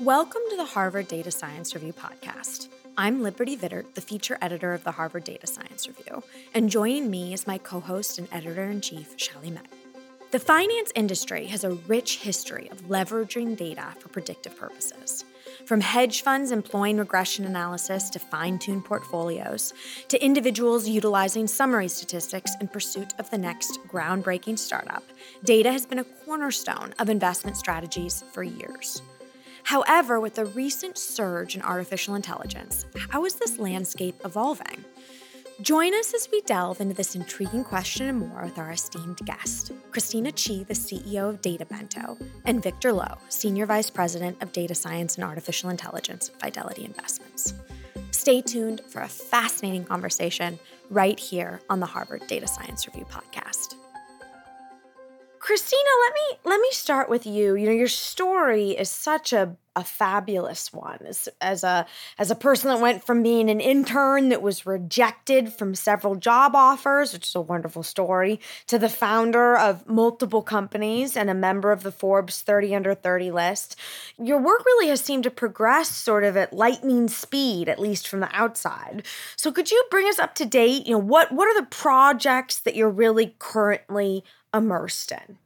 Welcome to the Harvard Data Science Review podcast. I'm Liberty Vittert, the feature editor of the Harvard Data Science Review, and joining me is my co host and editor in chief, Xiaoli Meng. The finance industry has a rich history of leveraging data for predictive purposes. From hedge funds employing regression analysis to fine tune portfolios, to individuals utilizing summary statistics in pursuit of the next groundbreaking startup, data has been a cornerstone of investment strategies for years. However, with the recent surge in artificial intelligence, how is this landscape evolving? Join us as we delve into this intriguing question and more with our esteemed guest, Christina Qi, the CEO of Databento, and Victor Lo, Senior Vice President of Data Science and Artificial Intelligence at Fidelity Investments. Stay tuned for a fascinating conversation right here on the Harvard Data Science Review podcast. Christina, let me let me start with you. You know, your story is such a a fabulous one as, as a as a person that went from being an intern that was rejected from several job offers, which is a wonderful story, to the founder of multiple companies and a member of the Forbes 30 under 30 list. Your work really has seemed to progress sort of at lightning speed, at least from the outside. So could you bring us up to date? You know, what what are the projects that you're really currently immersed in?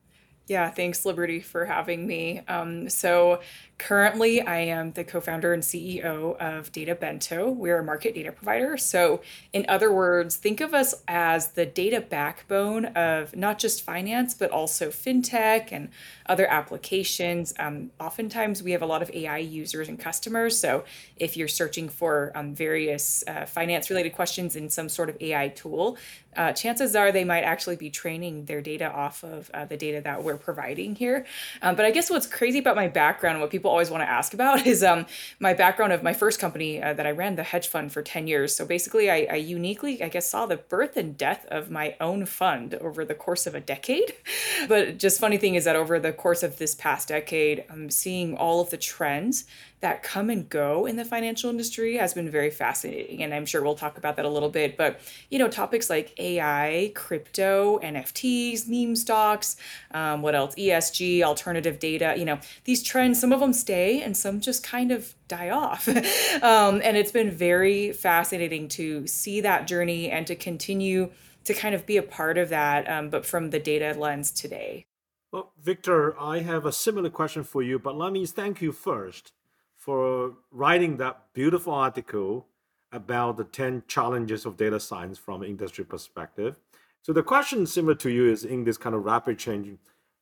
Yeah, thanks, Liberty, for having me. Um, so, Currently, I am the co founder and CEO of Databento. We're a market data provider. So, in other words, think of us as the data backbone of not just finance, but also fintech and other applications. Um, oftentimes, we have a lot of AI users and customers. So, if you're searching for um, various uh, finance related questions in some sort of AI tool, uh, chances are they might actually be training their data off of uh, the data that we're providing here. Um, but I guess what's crazy about my background, what people always want to ask about is um, my background of my first company uh, that I ran, the hedge fund, for 10 years. So basically, I, I, uniquely, I guess, saw the birth and death of my own fund over the course of a decade. But just funny thing is that over the course of this past decade, I'm seeing all of the trends that come and go in the financial industry has been very fascinating and i'm sure we'll talk about that a little bit but you know topics like ai crypto nfts meme stocks um, what else? Esg alternative data you know these trends some of them stay and some just kind of die off. Um, and it's been very fascinating to see that journey and to continue to kind of be a part of that um, but from the data lens today. Well, Victor, I have a similar question for you, but let me thank you first for writing that beautiful article about the 10 challenges of data science from industry perspective. So the question similar to you is in this kind of rapid changing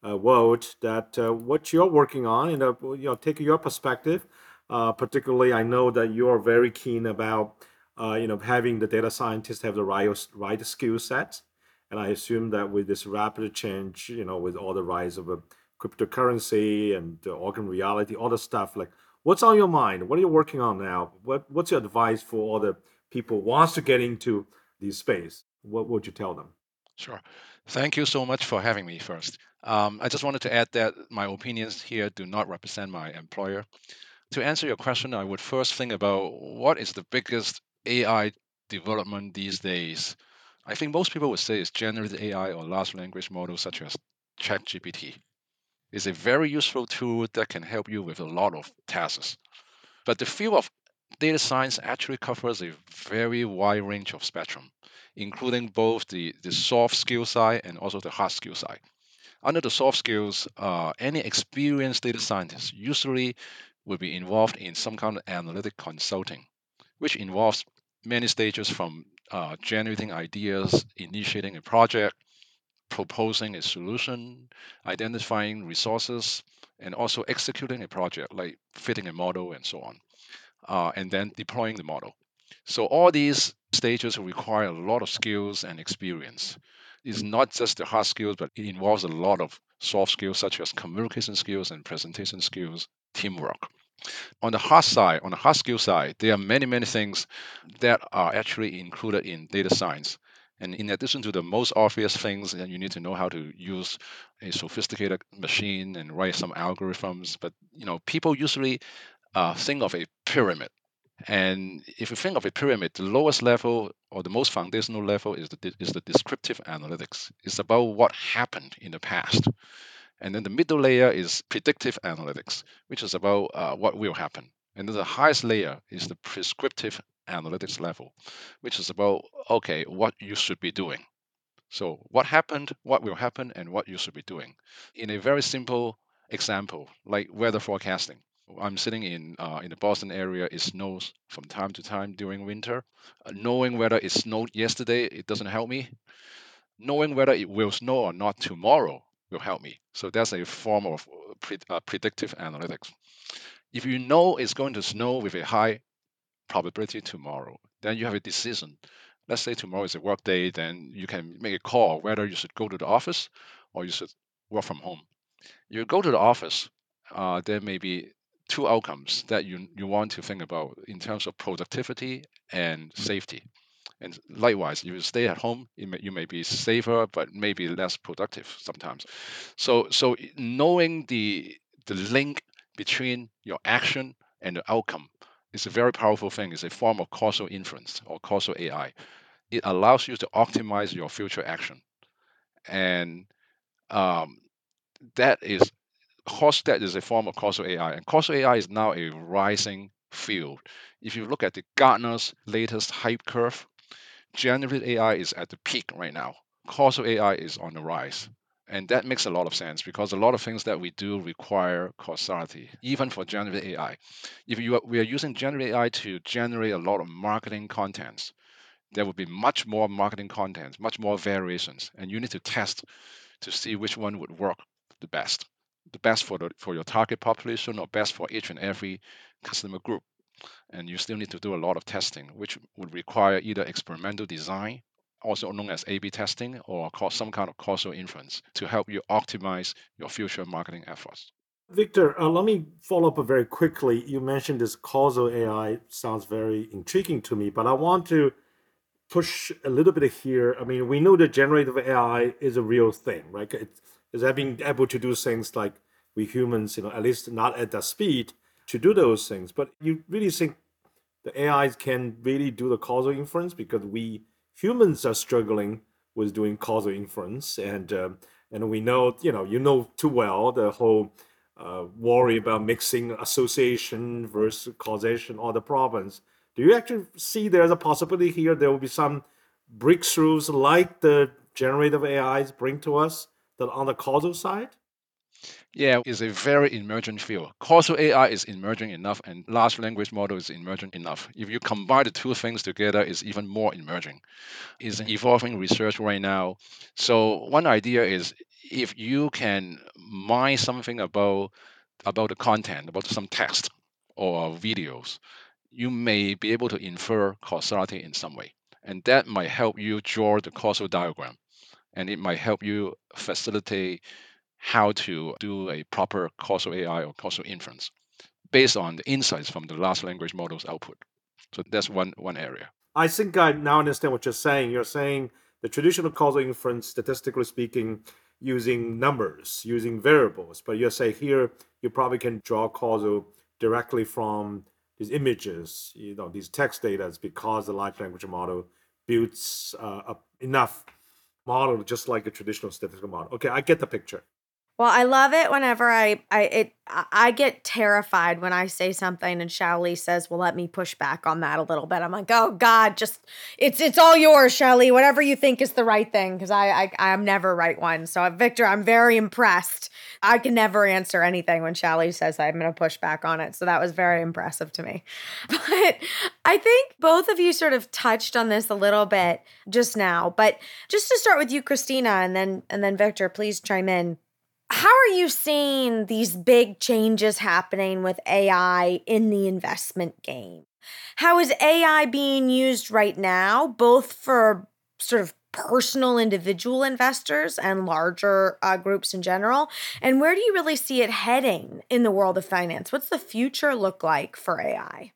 uh, world that uh, what you're working on and uh, you know take your perspective uh, particularly i know that you're very keen about uh, you know having the data scientists have the right right skill sets and i assume that with this rapid change you know with all the rise of a cryptocurrency and augmented reality all the stuff like what's on your mind? What are you working on now? What What's your advice for all the people who wants to get into this space? What would you tell them? Sure. Thank you so much for having me first. Um, I just wanted to add that my opinions here do not represent my employer. To answer your question, I would first think about what is the biggest AI development these days. I think most people would say it's generative AI or large language models such as ChatGPT is a very useful tool that can help you with a lot of tasks. But the field of data science actually covers a very wide range of spectrum, including both the, the soft skill side and also the hard skill side. Under the soft skills, uh, any experienced data scientist usually will be involved in some kind of analytic consulting, which involves many stages from uh, generating ideas, initiating a project, proposing a solution, identifying resources, and also executing a project like fitting a model and so on, uh, and then deploying the model. So all these stages require a lot of skills and experience. It's not just the hard skills, but it involves a lot of soft skills such as communication skills and presentation skills, teamwork. On the hard side, on the hard skill side, there are many, many things that are actually included in data science. And in addition to the most obvious things, that you need to know how to use a sophisticated machine and write some algorithms. But you know, people usually uh, think of a pyramid. And if you think of a pyramid, the lowest level or the most foundational level is the is the descriptive analytics. It's about what happened in the past. And then the middle layer is predictive analytics, which is about uh, what will happen. And the highest layer is the prescriptive analytics level, which is about, okay, what you should be doing. So, what happened, what will happen, and what you should be doing. In a very simple example, like weather forecasting. I'm sitting in uh, in the Boston area. It snows from time to time during winter. Uh, knowing whether it snowed yesterday, it doesn't help me. Knowing whether it will snow or not tomorrow will help me. So that's a form of uh, pre- uh, predictive analytics. If you know it's going to snow with a high probability tomorrow, then you have a decision. Let's say tomorrow is a work day, then you can make a call whether you should go to the office or you should work from home. You go to the office, uh, there may be two outcomes that you, you want to think about in terms of productivity and safety. And likewise, if you stay at home, you may, you may be safer, but maybe less productive sometimes. So, so knowing the the link between your action and the outcome is a very powerful thing. It's a form of causal inference or causal AI. It allows you to optimize your future action, and um, that is course that is a form of causal AI, and causal AI is now a rising field. If you look at the Gartner's latest hype curve, generative AI is at the peak right now. Causal AI is on the rise. And that makes a lot of sense because a lot of things that we do require causality, even for generative AI. If you are, we are using generative AI to generate a lot of marketing contents, there will be much more marketing contents, much more variations, and you need to test to see which one would work the best the best for the for your target population or best for each and every customer group and you still need to do a lot of testing which would require either experimental design also known as A/B testing or some kind of causal inference to help you optimize your future marketing efforts. Victor, uh, let me follow up very quickly. You mentioned this causal AI sounds very intriguing to me, but I want to push a little bit here. I mean, we know that generative AI is a real thing, right? It's, is that being able to do things like we humans, you know, at least not at that speed to do those things. But you really think the AIs can really do the causal inference because we humans are struggling with doing causal inference, and uh, and we know, you know, you know too well the whole uh, worry about mixing association versus causation, all the problems. Do you actually see there's a possibility here there will be some breakthroughs like the generative AIs bring to us that on the causal side? Yeah, it's a very emergent field. Causal AI is emerging enough, and large language model is emergent enough. If you combine the two things together, it's even more emerging. It's evolving research right now. So one idea is if you can mine something about about the content, about some text or videos, you may be able to infer causality in some way, and that might help you draw the causal diagram and it might help you facilitate how to do a proper causal AI or causal inference based on the insights from the large language model's output. So that's one one area. I think I now understand what you're saying. You're saying the traditional causal inference, statistically speaking, using numbers, using variables, but you're saying here you probably can draw causal directly from these images, you know, these text data because the large language model builds uh, enough model just like a traditional statistical model. Okay, I get the picture. Well, I love it whenever I I it I get terrified when I say something and Xiaoli says, "Well, let me push back on that a little bit." I'm like, "Oh God, just it's it's all yours, Xiaoli. Whatever you think is the right thing." Because I, I I'm never right one. So uh, Victor, I'm very impressed. I can never answer anything when Xiaoli says I'm going to push back on it. So that was very impressive to me. But I think both of you sort of touched on this a little bit just now. But just to start with you, Christina, and then and then Victor, please chime in how are you seeing these big changes happening with AI in the investment game? How is AI being used right now, both for sort of personal individual investors and larger uh, groups in general? And where do you really see it heading in the world of finance? What's the future look like for AI?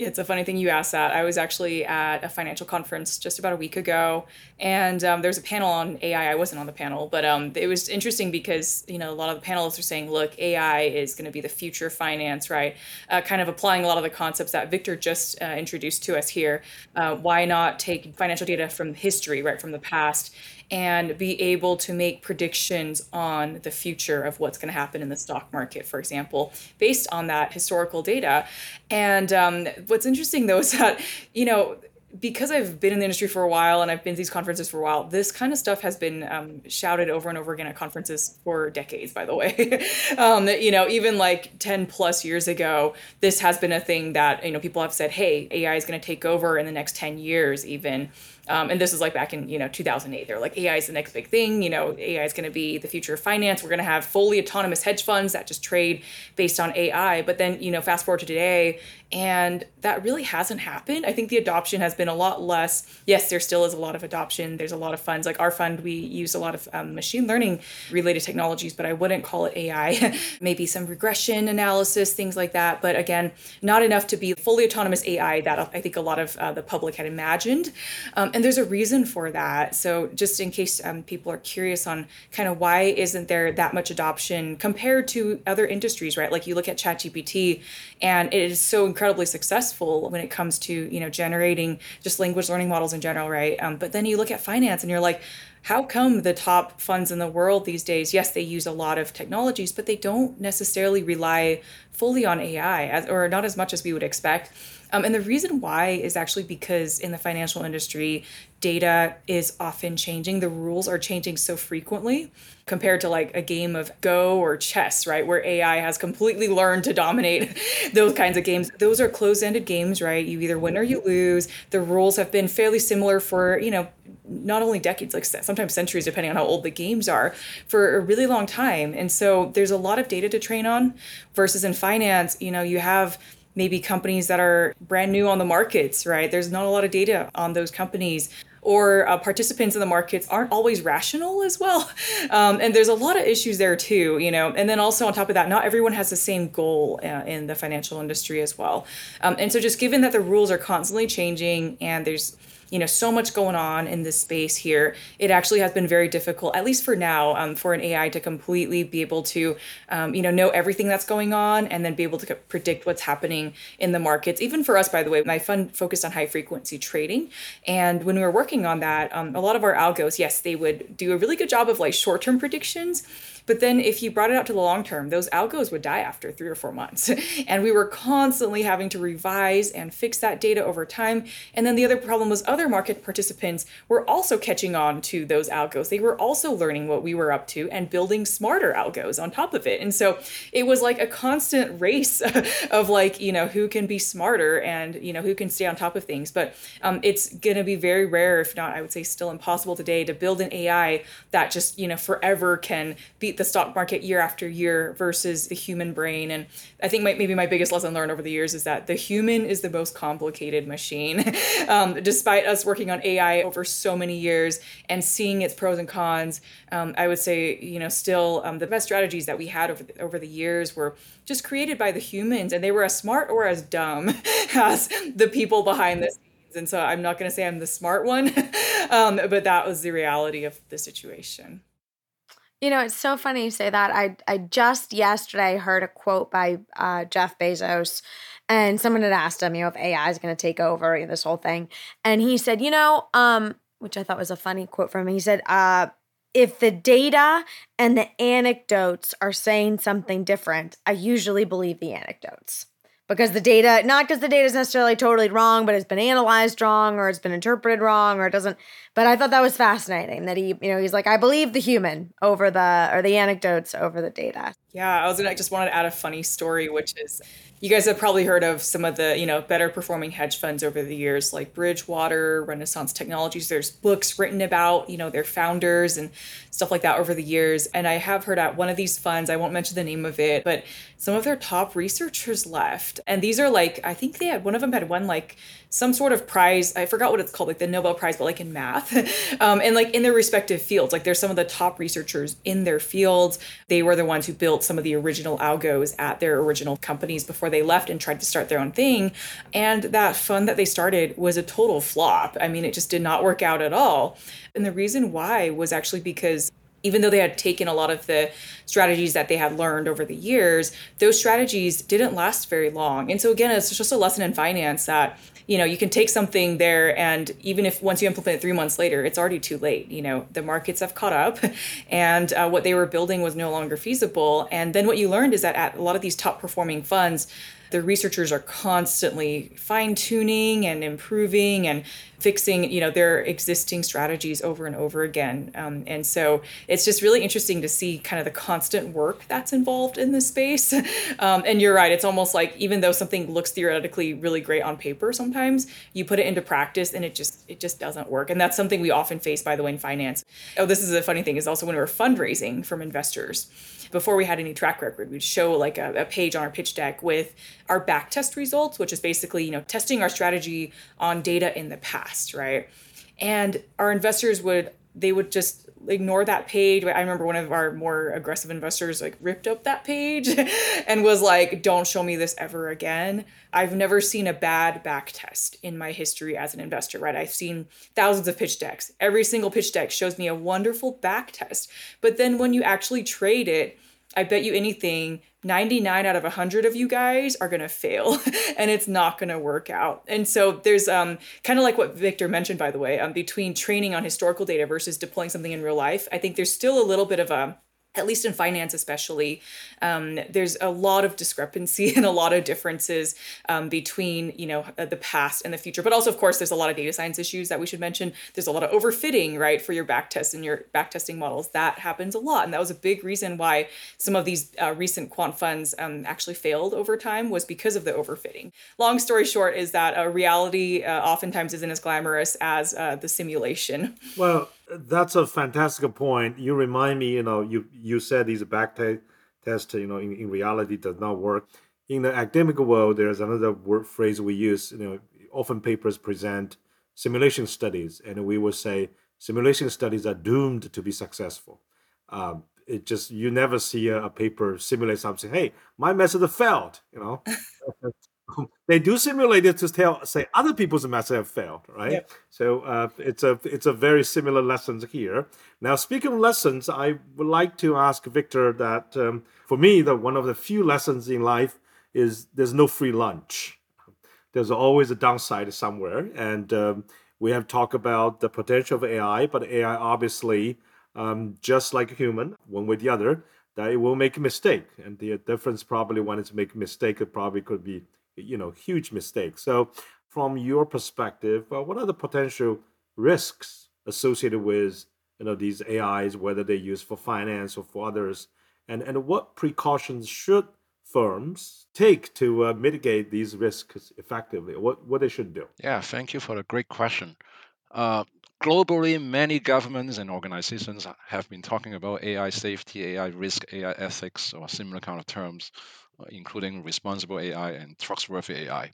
It's a funny thing you asked that. I was actually at a financial conference just about a week ago, and um, there's a panel on AI. I wasn't on the panel, but um, it was interesting because you know a lot of the panelists are saying, "Look, AI is going to be the future of finance," right? Uh, kind of applying a lot of the concepts that Victor just uh, introduced to us here. Uh, why not take financial data from history, right, from the past, and be able to make predictions on the future of what's going to happen in the stock market, for example, based on that historical data. And um, what's interesting though is that, you know, because I've been in the industry for a while and I've been to these conferences for a while, this kind of stuff has been um, shouted over and over again at conferences for decades, by the way. um, you know, even like 10 plus years ago, this has been a thing that, you know, people have said, hey, AI is going to take over in the next 10 years, even. Um, and this is like back in you know 2008. They're like AI is the next big thing. You know AI is going to be the future of finance. We're going to have fully autonomous hedge funds that just trade based on AI. But then you know fast forward to today, and that really hasn't happened. I think the adoption has been a lot less. Yes, there still is a lot of adoption. There's a lot of funds like our fund. We use a lot of um, machine learning related technologies, but I wouldn't call it AI. Maybe some regression analysis, things like that. But again, not enough to be fully autonomous AI that I think a lot of uh, the public had imagined. Um, and there's a reason for that. So just in case um, people are curious on kind of why isn't there that much adoption compared to other industries, right? Like you look at ChatGPT, and it is so incredibly successful when it comes to you know generating just language learning models in general, right? Um, but then you look at finance, and you're like how come the top funds in the world these days yes they use a lot of technologies but they don't necessarily rely fully on ai as, or not as much as we would expect um, and the reason why is actually because in the financial industry, data is often changing. The rules are changing so frequently compared to like a game of Go or chess, right? Where AI has completely learned to dominate those kinds of games. Those are closed ended games, right? You either win or you lose. The rules have been fairly similar for, you know, not only decades, like sometimes centuries, depending on how old the games are, for a really long time. And so there's a lot of data to train on versus in finance, you know, you have maybe companies that are brand new on the markets, right? There's not a lot of data on those companies. Or uh, participants in the markets aren't always rational as well. Um, and there's a lot of issues there too, you know. And then also on top of that, not everyone has the same goal uh, in the financial industry as well. Um, and so just given that the rules are constantly changing and there's you know so much going on in this space here. It actually has been very difficult at least for now um, for an ai to completely be able to um, you know know everything that's going on and then be able to predict what's happening in the markets. Even for us by the way my fund focused on high frequency trading. And when we were working on that um, a lot of our algos yes they would do a really good job of like short-term predictions but then if you brought it out to the long term, those algos would die after three or four months. and we were constantly having to revise and fix that data over time. And then the other problem was other market participants were also catching on to those algos. They were also learning what we were up to and building smarter algos on top of it. And so it was like a constant race of like, you know, who can be smarter and, you know, who can stay on top of things. But um, it's going to be very rare, if not, I would say still impossible today to build an AI that just, you know, forever can beat the stock market year after year versus the human brain. And I think my, maybe my biggest lesson learned over the years is that the human is the most complicated machine. um, despite us working on AI over so many years and seeing its pros and cons, um, I would say, you know, still um, the best strategies that we had over the, over the years were just created by the humans, and they were as smart or as dumb as the people behind this and so I'm not going to say I'm the smart one, um, but that was the reality of the situation. You know, it's so funny you say that. I I just yesterday heard a quote by uh, Jeff Bezos, and someone had asked him, you know, if AI is going to take over you know, this whole thing, and he said, you know, um, which I thought was a funny quote from him. He said, uh, if the data and the anecdotes are saying something different, I usually believe the anecdotes because the data, not because the data is necessarily totally wrong, but it's been analyzed wrong or it's been interpreted wrong or it doesn't. But I thought that was fascinating that he, you know, he's like, I believe the human over the, or the anecdotes over the data. Yeah, I was gonna I just wanted to add a funny story, which is you guys have probably heard of some of the you know better performing hedge funds over the years like bridgewater renaissance technologies there's books written about you know their founders and stuff like that over the years and i have heard at one of these funds i won't mention the name of it but some of their top researchers left. And these are like i think they had one of them had won like some sort of prize i forgot what it's called like the nobel prize but like in math um, and like in their respective fields. Like they're some of the top researchers in their fields. They were the ones who built some of the original algos at their original companies before they left and tried to start their own thing. And that fund that they started was a total flop. I mean it just did not work out at all. And the reason why was actually because even though they had taken a lot of the strategies that they had learned over the years, those strategies didn't last very long. And so again, it's just a lesson in finance that you know you can take something there and even if once you implement it three months later it's already too late you know the markets have caught up and uh, what they were building was no longer feasible and then what you learned is that at a lot of these top performing funds the researchers are constantly fine tuning and improving and fixing you know their existing strategies over and over again. Um, and so it's just really interesting to see kind of the constant work that's involved in this space. Um, and you're right it's almost like even though something looks theoretically really great on paper sometimes you put it into practice and it just it just doesn't work. And that's something we often face by the way in finance. Oh this is a funny thing is also when we're fundraising from investors before we had any track record, we'd show like a, a page on our pitch deck with our back test results, which is basically, you know, testing our strategy on data in the past, right? And our investors would they would just ignore that page. I remember one of our more aggressive investors like ripped up that page and was like, "Don't show me this ever again." I've never seen a bad back test in my history as an investor, right? I've seen thousands of pitch decks. Every single pitch deck shows me a wonderful back test. But then when you actually trade it, I bet you anything 99 out of 100 of you guys are going to fail and it's not going to work out. And so there's um, kind of like what Victor mentioned, by the way, um, between training on historical data versus deploying something in real life. I think there's still a little bit of a at least in finance especially um, there's a lot of discrepancy and a lot of differences um, between you know uh, the past and the future. But also of course there's a lot of data science issues that we should mention. There's a lot of overfitting right for your back tests and your back testing models. That happens a lot. And that was a big reason why some of these uh, recent quant funds um, actually failed over time was because of the overfitting. Long story short is that a reality uh, oftentimes isn't as glamorous as uh, the simulation. Well that's a fantastic point. You remind me, you know, you you said these back t- test, you know, in, in reality does not work. In the academic world, there's another word phrase we use. You know, often papers present simulation studies, and we will say simulation studies are doomed to be successful. Um, it just you never see a, a paper simulate something. Hey, my method failed. You know, they do simulate it to tell say other people's methods have failed, right? Yep. So uh, it's a it's a very similar lessons here. Now, speaking of lessons, I would like to ask Victor that um, for me, the one of the few lessons in life is there's no free lunch. There's always a downside somewhere, and um, we have talked about the potential of AI, but AI obviously, um, just like a human, one way or the other, that it will make a mistake, and the difference probably when it's make a mistake, it probably could be you know huge mistakes. So, from your perspective, uh, what are the potential risks associated with you know these AIs, whether they're used for finance or for others, and and what precautions should firms take to uh, mitigate these risks effectively? What what they should do? Yeah, thank you for the great question. Uh, globally, many governments and organizations have been talking about AI safety, AI risk, AI ethics, or similar kind of terms. Uh, including responsible AI and trustworthy AI.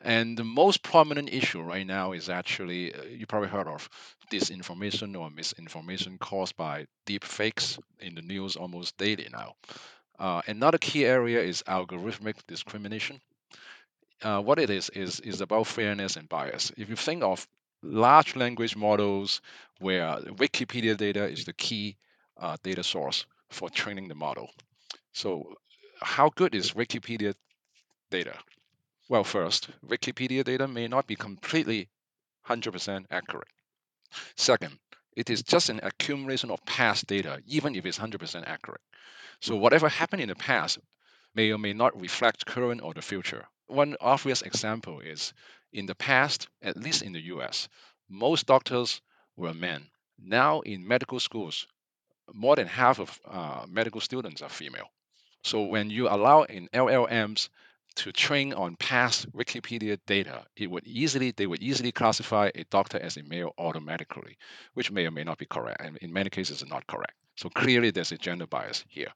And the most prominent issue right now is actually, uh, you probably heard of disinformation or misinformation caused by deep fakes in the news almost daily now. Uh, another key area is algorithmic discrimination. Uh, what it is, is, is about fairness and bias. If you think of large language models where Wikipedia data is the key uh, data source for training the model. So how good is Wikipedia data? Well, first, Wikipedia data may not be completely 100% accurate. Second, it is just an accumulation of past data, even if it's 100% accurate. So whatever happened in the past may or may not reflect current or the future. One obvious example is in the past, at least in the US, most doctors were men. Now in medical schools, more than half of uh, medical students are female. So when you allow in LLMs to train on past Wikipedia data, it would easily they would easily classify a doctor as a male automatically, which may or may not be correct, and in many cases, not correct. So clearly, there's a gender bias here.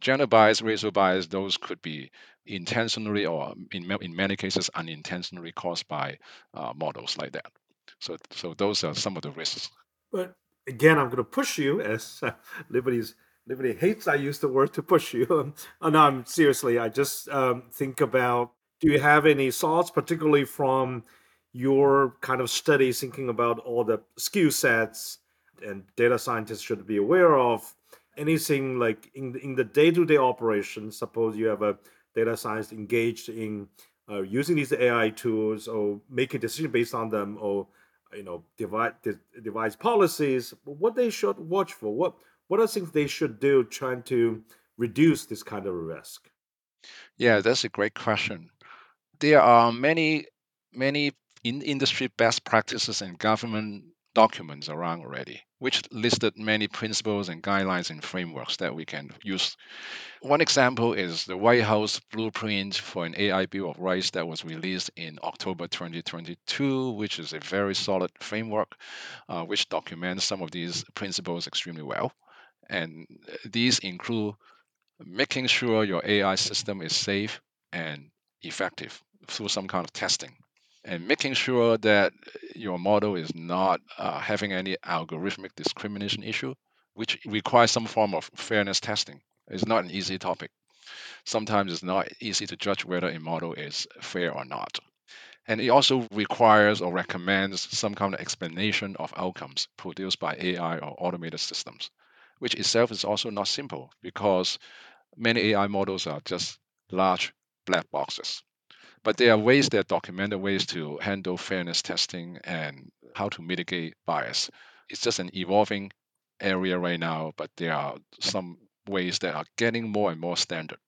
Gender bias, racial bias, those could be intentionally or in, in many cases unintentionally caused by uh, models like that. So, so those are some of the risks. But again, I'm going to push you as Liberty's Liberty hates I use the word to push you. oh, no, I'm seriously. I just um, think about. Do you have any thoughts, particularly from your kind of studies, thinking about all the skill sets and data scientists should be aware of? Anything like in in the day to day operations? Suppose you have a data science engaged in uh, using these AI tools or making decisions based on them, or you know, devise devise policies. What they should watch for? What what are things they should do trying to reduce this kind of risk? Yeah, that's a great question. There are many many in industry best practices and government documents around already, which listed many principles and guidelines and frameworks that we can use. One example is the White House blueprint for an AI Bill of Rights that was released in October 2022, which is a very solid framework uh, which documents some of these principles extremely well. And these include making sure your AI system is safe and effective through some kind of testing and making sure that your model is not uh, having any algorithmic discrimination issue, which requires some form of fairness testing. It's not an easy topic. Sometimes it's not easy to judge whether a model is fair or not. And it also requires or recommends some kind of explanation of outcomes produced by AI or automated systems, which itself is also not simple because many AI models are just large black boxes. But there are ways, there are documented ways to handle fairness testing and how to mitigate bias. It's just an evolving area right now, but there are some ways that are getting more and more standard.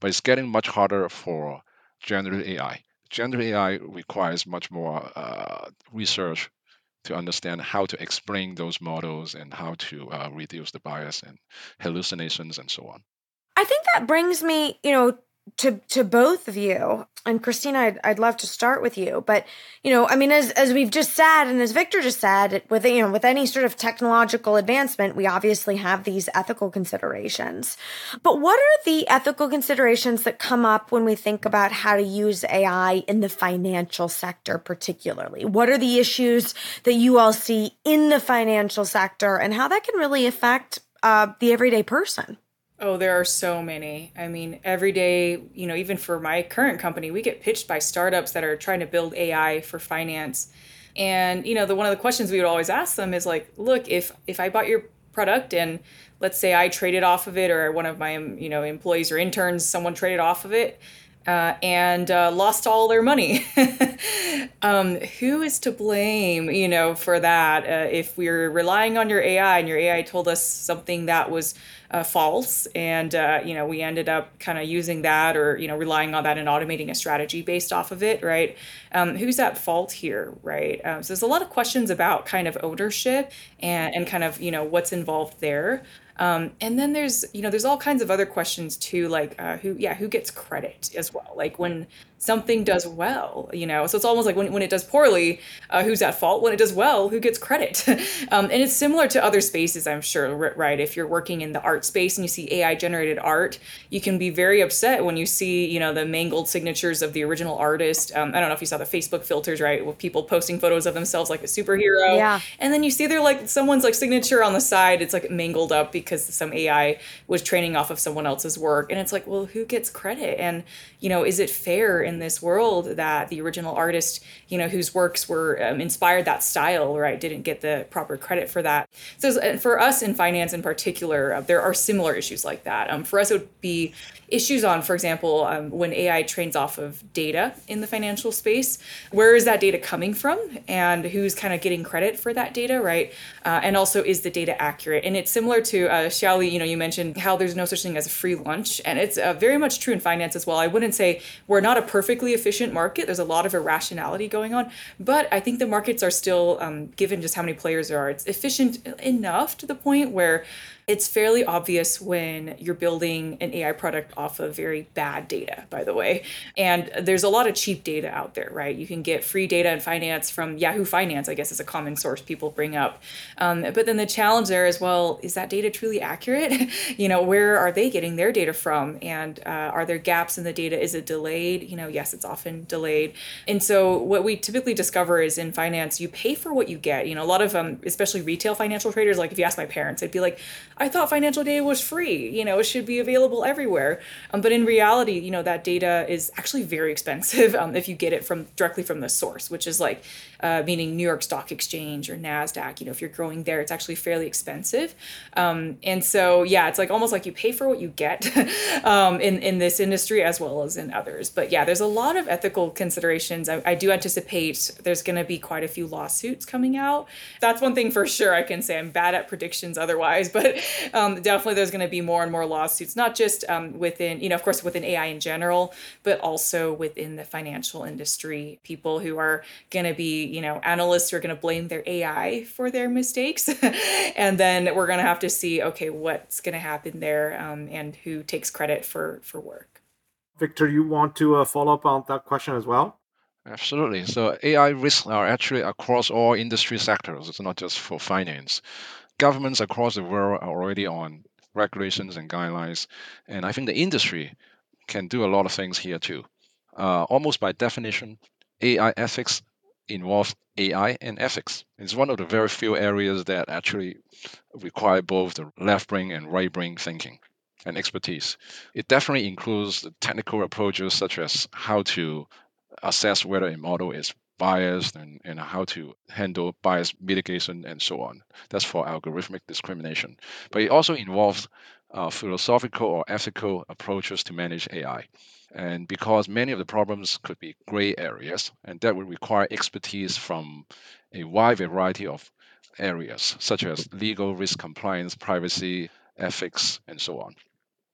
But it's getting much harder for generative AI. Generative AI requires much more uh, research to understand how to explain those models and how to uh, reduce the bias and hallucinations and so on. I think that brings me, you know, to to both of you and christina I'd, I'd love to start with you but you know i mean as as we've just said and as victor just said with you know with any sort of technological advancement we obviously have these ethical considerations. But what are the ethical considerations that come up when we think about how to use ai in the financial sector particularly? What are the issues that you all see in the financial sector and how that can really affect uh, the everyday person Oh, there are so many. I mean, every day, you know, even for my current company, we get pitched by startups that are trying to build AI for finance. And, you know, the one of the questions we would always ask them is like, look, if if I bought your product and let's say I traded off of it or one of my, you know, employees or interns, someone traded off of it, uh, and uh, lost all their money. um, who is to blame, you know, for that? Uh, if we're relying on your AI and your AI told us something that was uh, false and uh, you know we ended up kind of using that or you know relying on that and automating a strategy based off of it right um, who's at fault here right um, so there's a lot of questions about kind of ownership and, and kind of you know what's involved there um, and then there's you know there's all kinds of other questions too like uh, who yeah who gets credit as well? Like when something does well you know? So it's almost like when, when it does poorly uh, who's at fault? When it does well who gets credit? Um, and it's similar to other spaces i'm sure right? If you're working in the art space and you see ai generated art you can be very upset when you see you know the mangled signatures of the original artist. Um, i don't know if you saw the facebook filters right with people posting photos of themselves like a superhero. Yeah. And then you see they're like someone's like signature on the side it's like mangled up because some ai was training off of someone else's work. And it's like well who gets credit? And you know is it fair in this world that the original artist, you know, whose works were um, inspired that style, right, didn't get the proper credit for that. So for us in finance in particular, uh, there are similar issues like that. Um, for us, it would be issues on, for example, um, when AI trains off of data in the financial space, where is that data coming from and who's kind of getting credit for that data, right? Uh, and also, is the data accurate? And it's similar to uh, Xiaoli, you know, you mentioned how there's no such thing as a free lunch. And it's uh, very much true in finance as well. I wouldn't say we're not a perfectly efficient market. There's a lot of irrationality going on. But I think the markets are still, um, given just how many players there are, it's efficient enough to the point where it's fairly obvious when you're building an AI product off of very bad data, by the way. And there's a lot of cheap data out there, right? You can get free data in finance from Yahoo Finance, I guess is a common source people bring up. Um, but then the challenge there is well, is that data truly accurate? you know, where are they getting their data from? And uh, are there gaps in the data? Is it delayed? You know, yes, it's often delayed. And so what we typically discover is in finance, you pay for what you get. You know, a lot of, um, especially retail financial traders, like if you ask my parents, I'd be like, I thought financial data was free. You know, it should be available everywhere. Um, but in reality, you know, that data is actually very expensive um, if you get it from directly from the source, which is like, uh, meaning New York Stock Exchange or NASDAQ. You know, if you're growing there, it's actually fairly expensive. Um, and so, yeah, it's like almost like you pay for what you get um, in, in this industry as well as in others. But yeah, there's a lot of ethical considerations. I, I do anticipate there's going to be quite a few lawsuits coming out. That's one thing for sure I can say. I'm bad at predictions otherwise, but um, definitely there's going to be more and more lawsuits, not just um, within, you know, of course, within AI in general, but also within the financial industry. People who are going to be, you know, analysts are going to blame their AI for their mistakes. and then we're going to have to see, okay, what's going to happen there um, and who takes credit for, for work. Victor, you want to uh, follow up on that question as well? Absolutely. So AI risks are actually across all industry sectors. It's not just for finance. Governments across the world are already on regulations and guidelines, and I think the industry can do a lot of things here too. Uh, almost by definition, AI ethics involves AI and ethics. It's one of the very few areas that actually require both the left brain and right brain thinking and expertise. It definitely includes technical approaches such as how to assess whether a model is biased and, and how to handle bias mitigation and so on. That's for algorithmic discrimination. But it also involves uh, philosophical or ethical approaches to manage AI. And because many of the problems could be gray areas, and that would require expertise from a wide variety of areas, such as legal, risk compliance, privacy, ethics, and so on.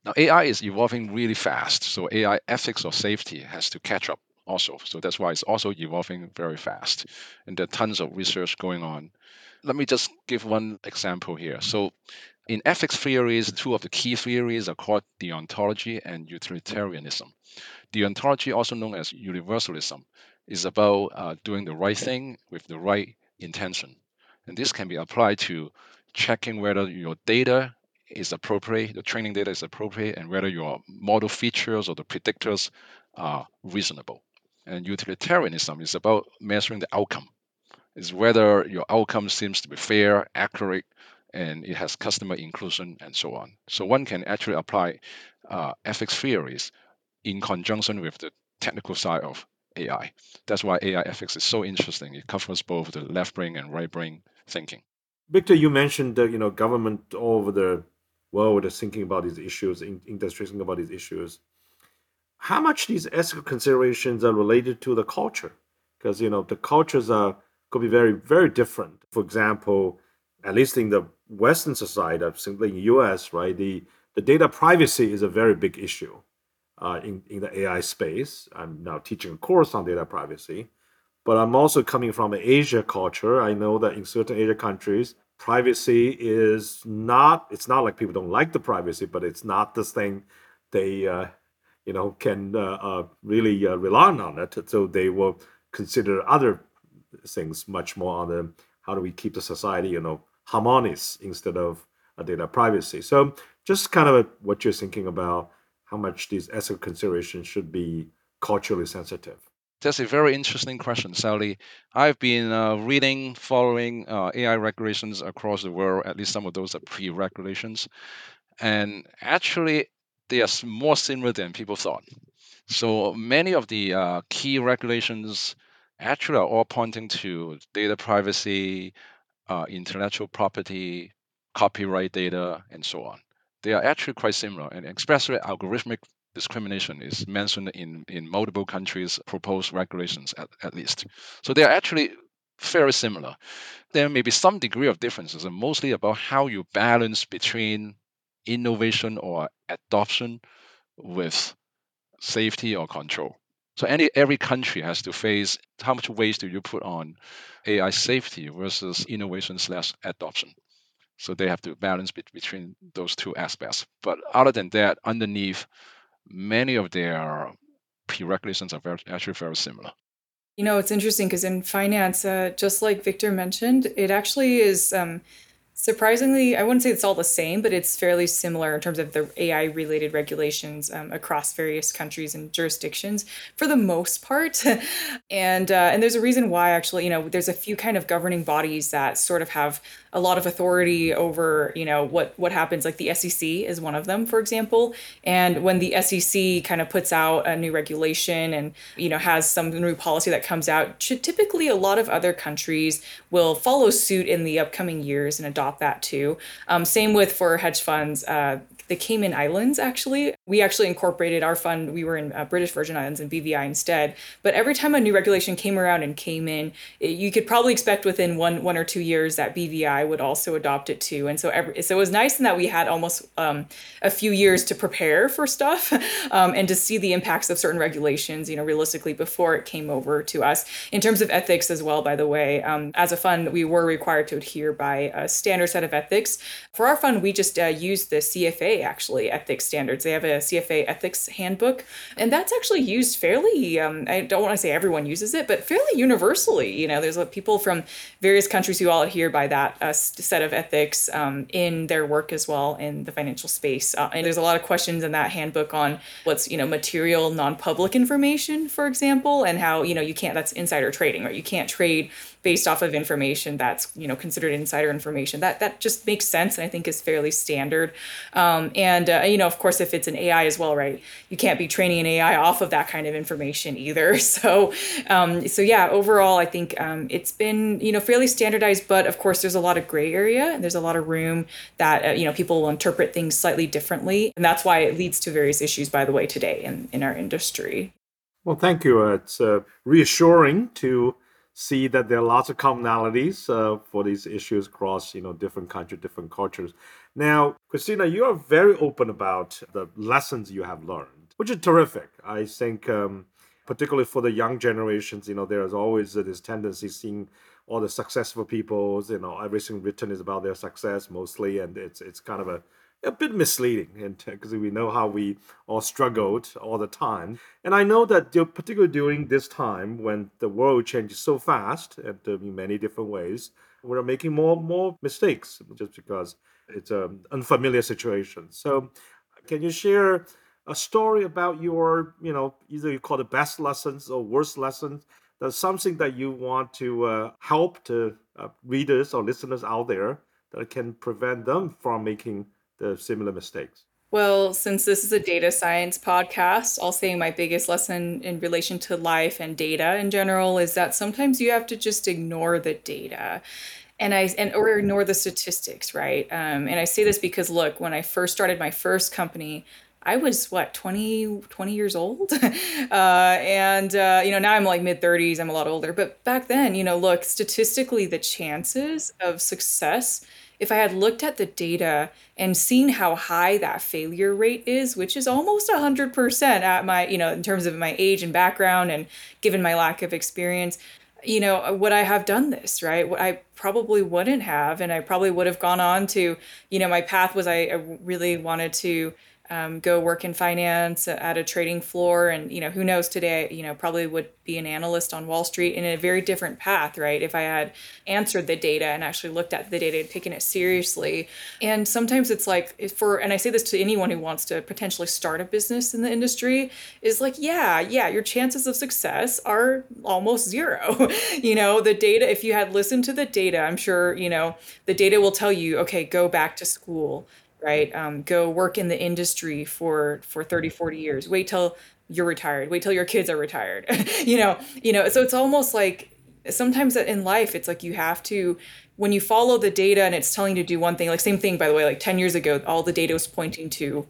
Now, AI is evolving really fast, so AI ethics or safety has to catch up also. So that's why it's also evolving very fast. And there are tons of research going on. Let me just give one example here. So in ethics theories, two of the key theories are called deontology and utilitarianism. Deontology, also known as universalism, is about uh, doing the right thing with the right intention. And this can be applied to checking whether your data is appropriate, the training data is appropriate, and whether your model features or the predictors are reasonable. And utilitarianism is about measuring the outcome. It's whether your outcome seems to be fair, accurate, and it has customer inclusion and so on. So one can actually apply uh, ethics theories in conjunction with the technical side of AI. That's why AI ethics is so interesting. It covers both the left brain and right brain thinking. Victor, you mentioned that you know government all over the world is thinking about these issues, industry thinking about these issues. How much these ethical considerations are related to the culture? Because you know the cultures are could be very very different. For example, at least in the Western society, simply in the U.S., right, the the data privacy is a very big issue uh, in in the AI space. I'm now teaching a course on data privacy, but I'm also coming from an Asia culture. I know that in certain Asia countries, privacy is not. It's not like people don't like the privacy, but it's not the thing they uh, you know can uh, uh, really uh, rely on it. So they will consider other things much more on the how do we keep the society you know harmonious instead of data privacy. So just kind of what you're thinking about how much these ethical considerations should be culturally sensitive. That's a very interesting question, Xiaoli. I've been uh, reading, following uh, AI regulations across the world. At least some of those are pre-regulations, and actually, they are more similar than people thought. So many of the uh, key regulations actually are all pointing to data privacy, uh, intellectual property, copyright data, and so on. They are actually quite similar, and especially algorithmic discrimination is mentioned in, in multiple countries' proposed regulations at, at least. So they are actually very similar. There may be some degree of differences, and mostly about how you balance between innovation or adoption with safety or control. So any every country has to face how much weight do you put on AI safety versus innovation slash adoption. So they have to balance between those two aspects. But other than that, underneath, many of their prerequisites are very, actually very similar. You know, it's interesting because in finance, uh, just like Victor mentioned, it actually is um, Surprisingly, I wouldn't say it's all the same, but it's fairly similar in terms of the AI related regulations um, across various countries and jurisdictions for the most part. and uh, and there's a reason why actually, you know, there's a few kind of governing bodies that sort of have a lot of authority over you know what what happens. Like the SEC is one of them for example. And when the SEC kind of puts out a new regulation and you know has some new policy that comes out typically a lot of other countries will follow suit in the upcoming years and adopt that too. Um, same with for hedge funds uh, the Cayman Islands, actually. We actually incorporated our fund, we were in uh, British Virgin Islands and BVI instead. But every time a new regulation came around and came in, it, you could probably expect within one one or two years that BVI would also adopt it too. And so every, so it was nice in that we had almost um, a few years to prepare for stuff um, and to see the impacts of certain regulations, you know, realistically before it came over to us. In terms of ethics as well, by the way, um, as a fund, we were required to adhere by a standard set of ethics. For our fund, we just uh, used the CFA actually ethics standards. They have a CFA ethics handbook, and that's actually used fairly. Um, I don't want to say everyone uses it, but fairly universally. You know, there's people from various countries who all adhere by that uh, set of ethics um, in their work as well in the financial space. Uh, and there's a lot of questions in that handbook on what's you know material non-public information, for example, and how you know you can't. That's insider trading, right? You can't trade based off of information that's you know considered insider information. That that just makes sense and I think is fairly standard. Um, and uh, you know, of course, if it's an AI as well, right? You can't be training an AI off of that kind of information either. So um, so yeah, overall, I think um, it's been you know fairly standardized, but of course, there's a lot of gray area and there's a lot of room that uh, you know people will interpret things slightly differently, and that's why it leads to various issues. By the way, today in in our industry. Well, thank you. Uh, it's uh, reassuring to see that there are lots of commonalities uh, for these issues across you know different countries, different cultures. Now, Christina, you are very open about the lessons you have learned, which is terrific. I think, um, particularly for the young generations, you know, there is always this tendency seeing all the successful people, you know, everything written is about their success mostly, and it's it's kind of a a bit misleading because we know how we all struggled all the time. And I know that particularly during this time when the world changes so fast and in many different ways, we're making more more mistakes just because it's an unfamiliar situation. So can you share a story about your, you know, either you call it best lessons or worst lessons? That's something that you want to uh, help to uh, readers or listeners out there that can prevent them from making the similar mistakes? Well, since this is a data science podcast, I'll say my biggest lesson in relation to life and data in general is that sometimes you have to just ignore the data and I and or ignore the statistics, right? Um, and I say this because look, when I first started my first company, I was what 20 20 years old, uh, and uh, you know now I'm like mid 30s. I'm a lot older, but back then, you know, look statistically, the chances of success if I had looked at the data and seen how high that failure rate is, which is almost 100% at my, you know, in terms of my age and background and given my lack of experience, you know, would I have done this, right? I probably wouldn't have. And I probably would have gone on to, you know, my path was I, I really wanted to um, go work in finance at a trading floor and you know who knows today you know probably would be an analyst on wall street in a very different path right? If i had answered the data and actually looked at the data and taken it seriously. And sometimes it's like for and i say this to anyone who wants to potentially start a business in the industry is like yeah yeah your chances of success are almost zero. You know the data if you had listened to the data i'm sure you know the data will tell you okay go back to school right? Um, go work in the industry for for 30 40 years. Wait till you're retired. Wait till your kids are retired. You know you know so it's almost like sometimes in life it's like you have to when you follow the data and it's telling you to do one thing like same thing by the way like 10 years ago all the data was pointing to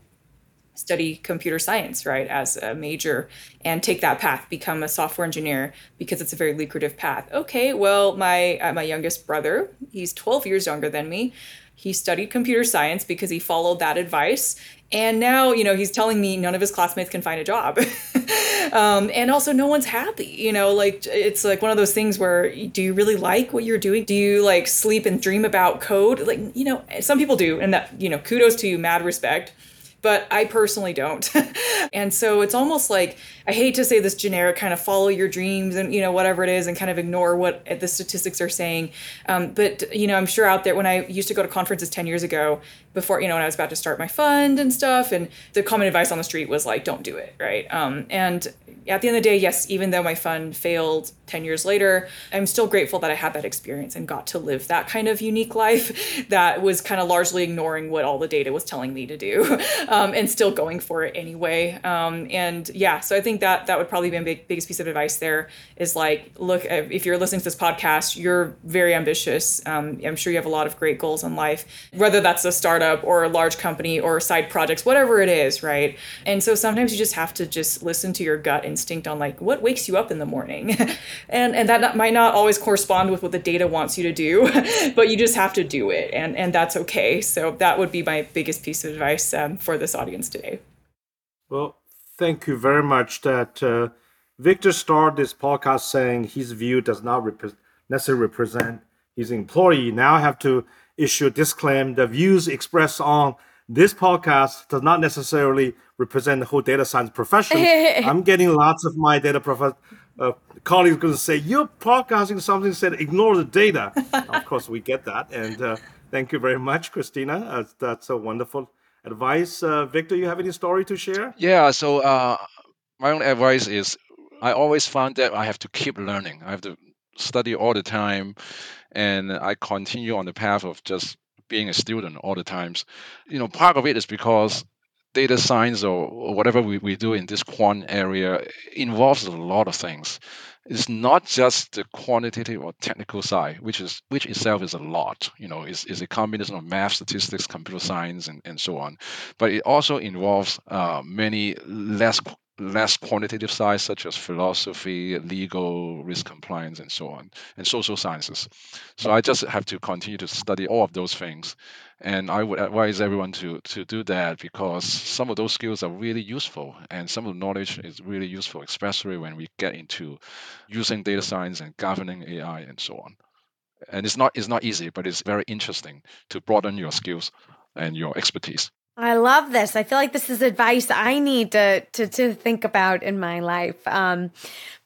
study computer science right as a major and take that path become a software engineer because it's a very lucrative path. Okay well my uh, my youngest brother he's 12 years younger than me he studied computer science because he followed that advice. And now, you know, he's telling me none of his classmates can find a job. um, and also, no one's happy. You know, like it's like one of those things where do you really like what you're doing? Do you like sleep and dream about code? Like, you know, some people do. And that, you know, kudos to you, mad respect but I personally don't. and so it's almost like I hate to say this generic kind of follow your dreams and you know whatever it is and kind of ignore what the statistics are saying. Um, but you know, I'm sure out there when I used to go to conferences 10 years ago, before you know when I was about to start my fund and stuff, and the common advice on the street was like, don't do it, right? Um, and at the end of the day, yes, even though my fund failed 10 years later, I'm still grateful that I had that experience and got to live that kind of unique life that was kind of largely ignoring what all the data was telling me to do um, and still going for it anyway. Um, and yeah, so I think that that would probably be my big, biggest piece of advice there is like, look, if you're listening to this podcast, you're very ambitious. Um, I'm sure you have a lot of great goals in life, whether that's a startup or a large company or side projects, whatever it is, right? And so sometimes you just have to just listen to your gut instinct on like what wakes you up in the morning and and that might not always correspond with what the data wants you to do but you just have to do it and and that's okay so that would be my biggest piece of advice um, for this audience today well thank you very much that uh, victor started this podcast saying his view does not rep- necessarily represent his employee now I have to issue a disclaimer the views expressed on this podcast does not necessarily represent the whole data science profession. I'm getting lots of my data prof- uh, colleagues going to say, You're podcasting something said, ignore the data. of course, we get that. And uh, thank you very much, Christina. Uh, that's a wonderful advice. Uh, Victor, you have any story to share? Yeah. So, uh, my own advice is I always found that I have to keep learning. I have to study all the time. And I continue on the path of just being a student all the times. You know, part of it is because data science or, whatever we, we do in this quant area involves a lot of things. It's not just the quantitative or technical side, which is which itself is a lot. You know, is is a combination of math, statistics, computer science, and, and so on. But it also involves uh, many less less quantitative sides such as philosophy, legal, risk compliance, and so on, and social sciences. So I just have to continue to study all of those things. And I would advise everyone to, to do that because some of those skills are really useful and some of the knowledge is really useful, especially when we get into using data science and governing AI and so on. And it's not it's not easy, but it's very interesting to broaden your skills and your expertise. I love this. I feel like this is advice I need to to, to think about in my life. Um,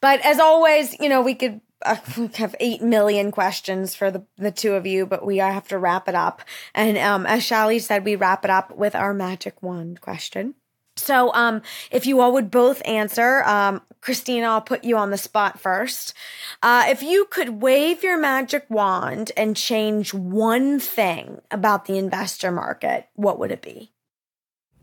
but as always, you know, we could have eight million questions for the, the two of you, but we have to wrap it up. And um, as Xiaoli said, we wrap it up with our magic wand question. So, um, if you all would both answer, um, Christina, I'll put you on the spot first. Uh, if you could wave your magic wand and change one thing about the investor market, what would it be?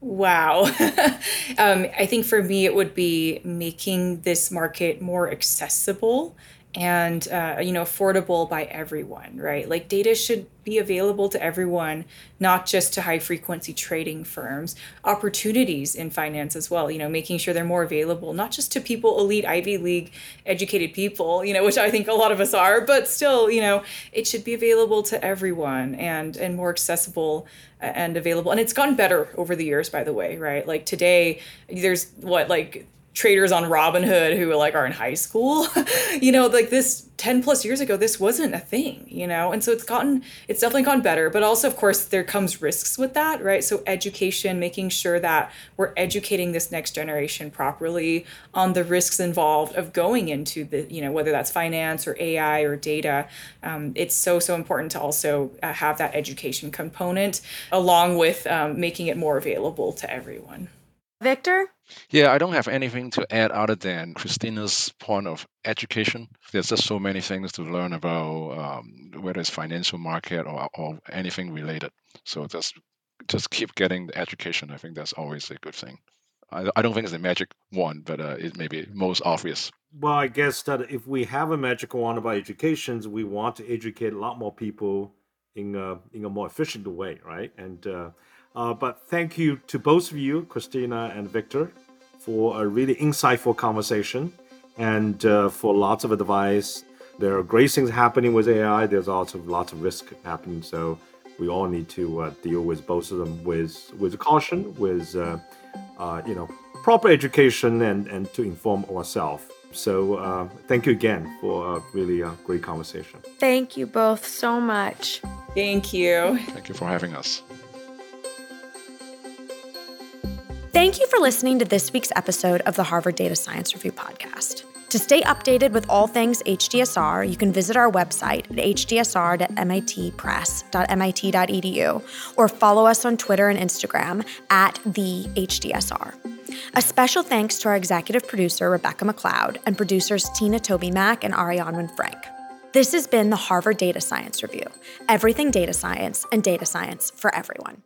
Wow. um, I think for me, it would be making this market more accessible and uh, you know affordable by everyone right? Like data should be available to everyone not just to high frequency trading firms. Opportunities in finance as well you know making sure they're more available not just to people elite ivy league educated people you know which i think a lot of us are but still you know it should be available to everyone and and more accessible and available. And it's gotten better over the years by the way right? Like today there's what like traders on Robinhood who like are in high school. you know, like this 10 plus years ago this wasn't a thing, you know. And so it's gotten it's definitely gone better, but also of course there comes risks with that, right? So education, making sure that we're educating this next generation properly on the risks involved of going into the, you know, whether that's finance or AI or data. Um, it's so so important to also uh, have that education component along with um, making it more available to everyone. Victor? Yeah, I don't have anything to add other than Christina's point of education. There's just so many things to learn about, um, whether it's financial market or, or anything related. So just just keep getting the education. I think that's always a good thing. I, I don't think it's a magic wand, but uh, it may be most obvious. Well, I guess that if we have a magic wand about education, we want to educate a lot more people in a, in a more efficient way, right? And uh, uh, but thank you to both of you, Christina and Victor, for a really insightful conversation and uh, for lots of advice. There are great things happening with AI. There's also lots of risk happening. So we all need to uh, deal with both of them with with caution, with uh, uh, you know proper education, and and to inform ourselves. So uh, thank you again for a really great conversation. Thank you both so much. Thank you. Thank you for having us. Thank you for listening to this week's episode of the Harvard Data Science Review podcast. To stay updated with all things HDSR, you can visit our website at hdsr.mitpress.mit.edu or follow us on Twitter and Instagram at the HDSR. A special thanks to our executive producer, Rebecca McLeod, and producers Tina Tobey Mack and Ariane Frank. This has been the Harvard Data Science Review everything data science and data science for everyone.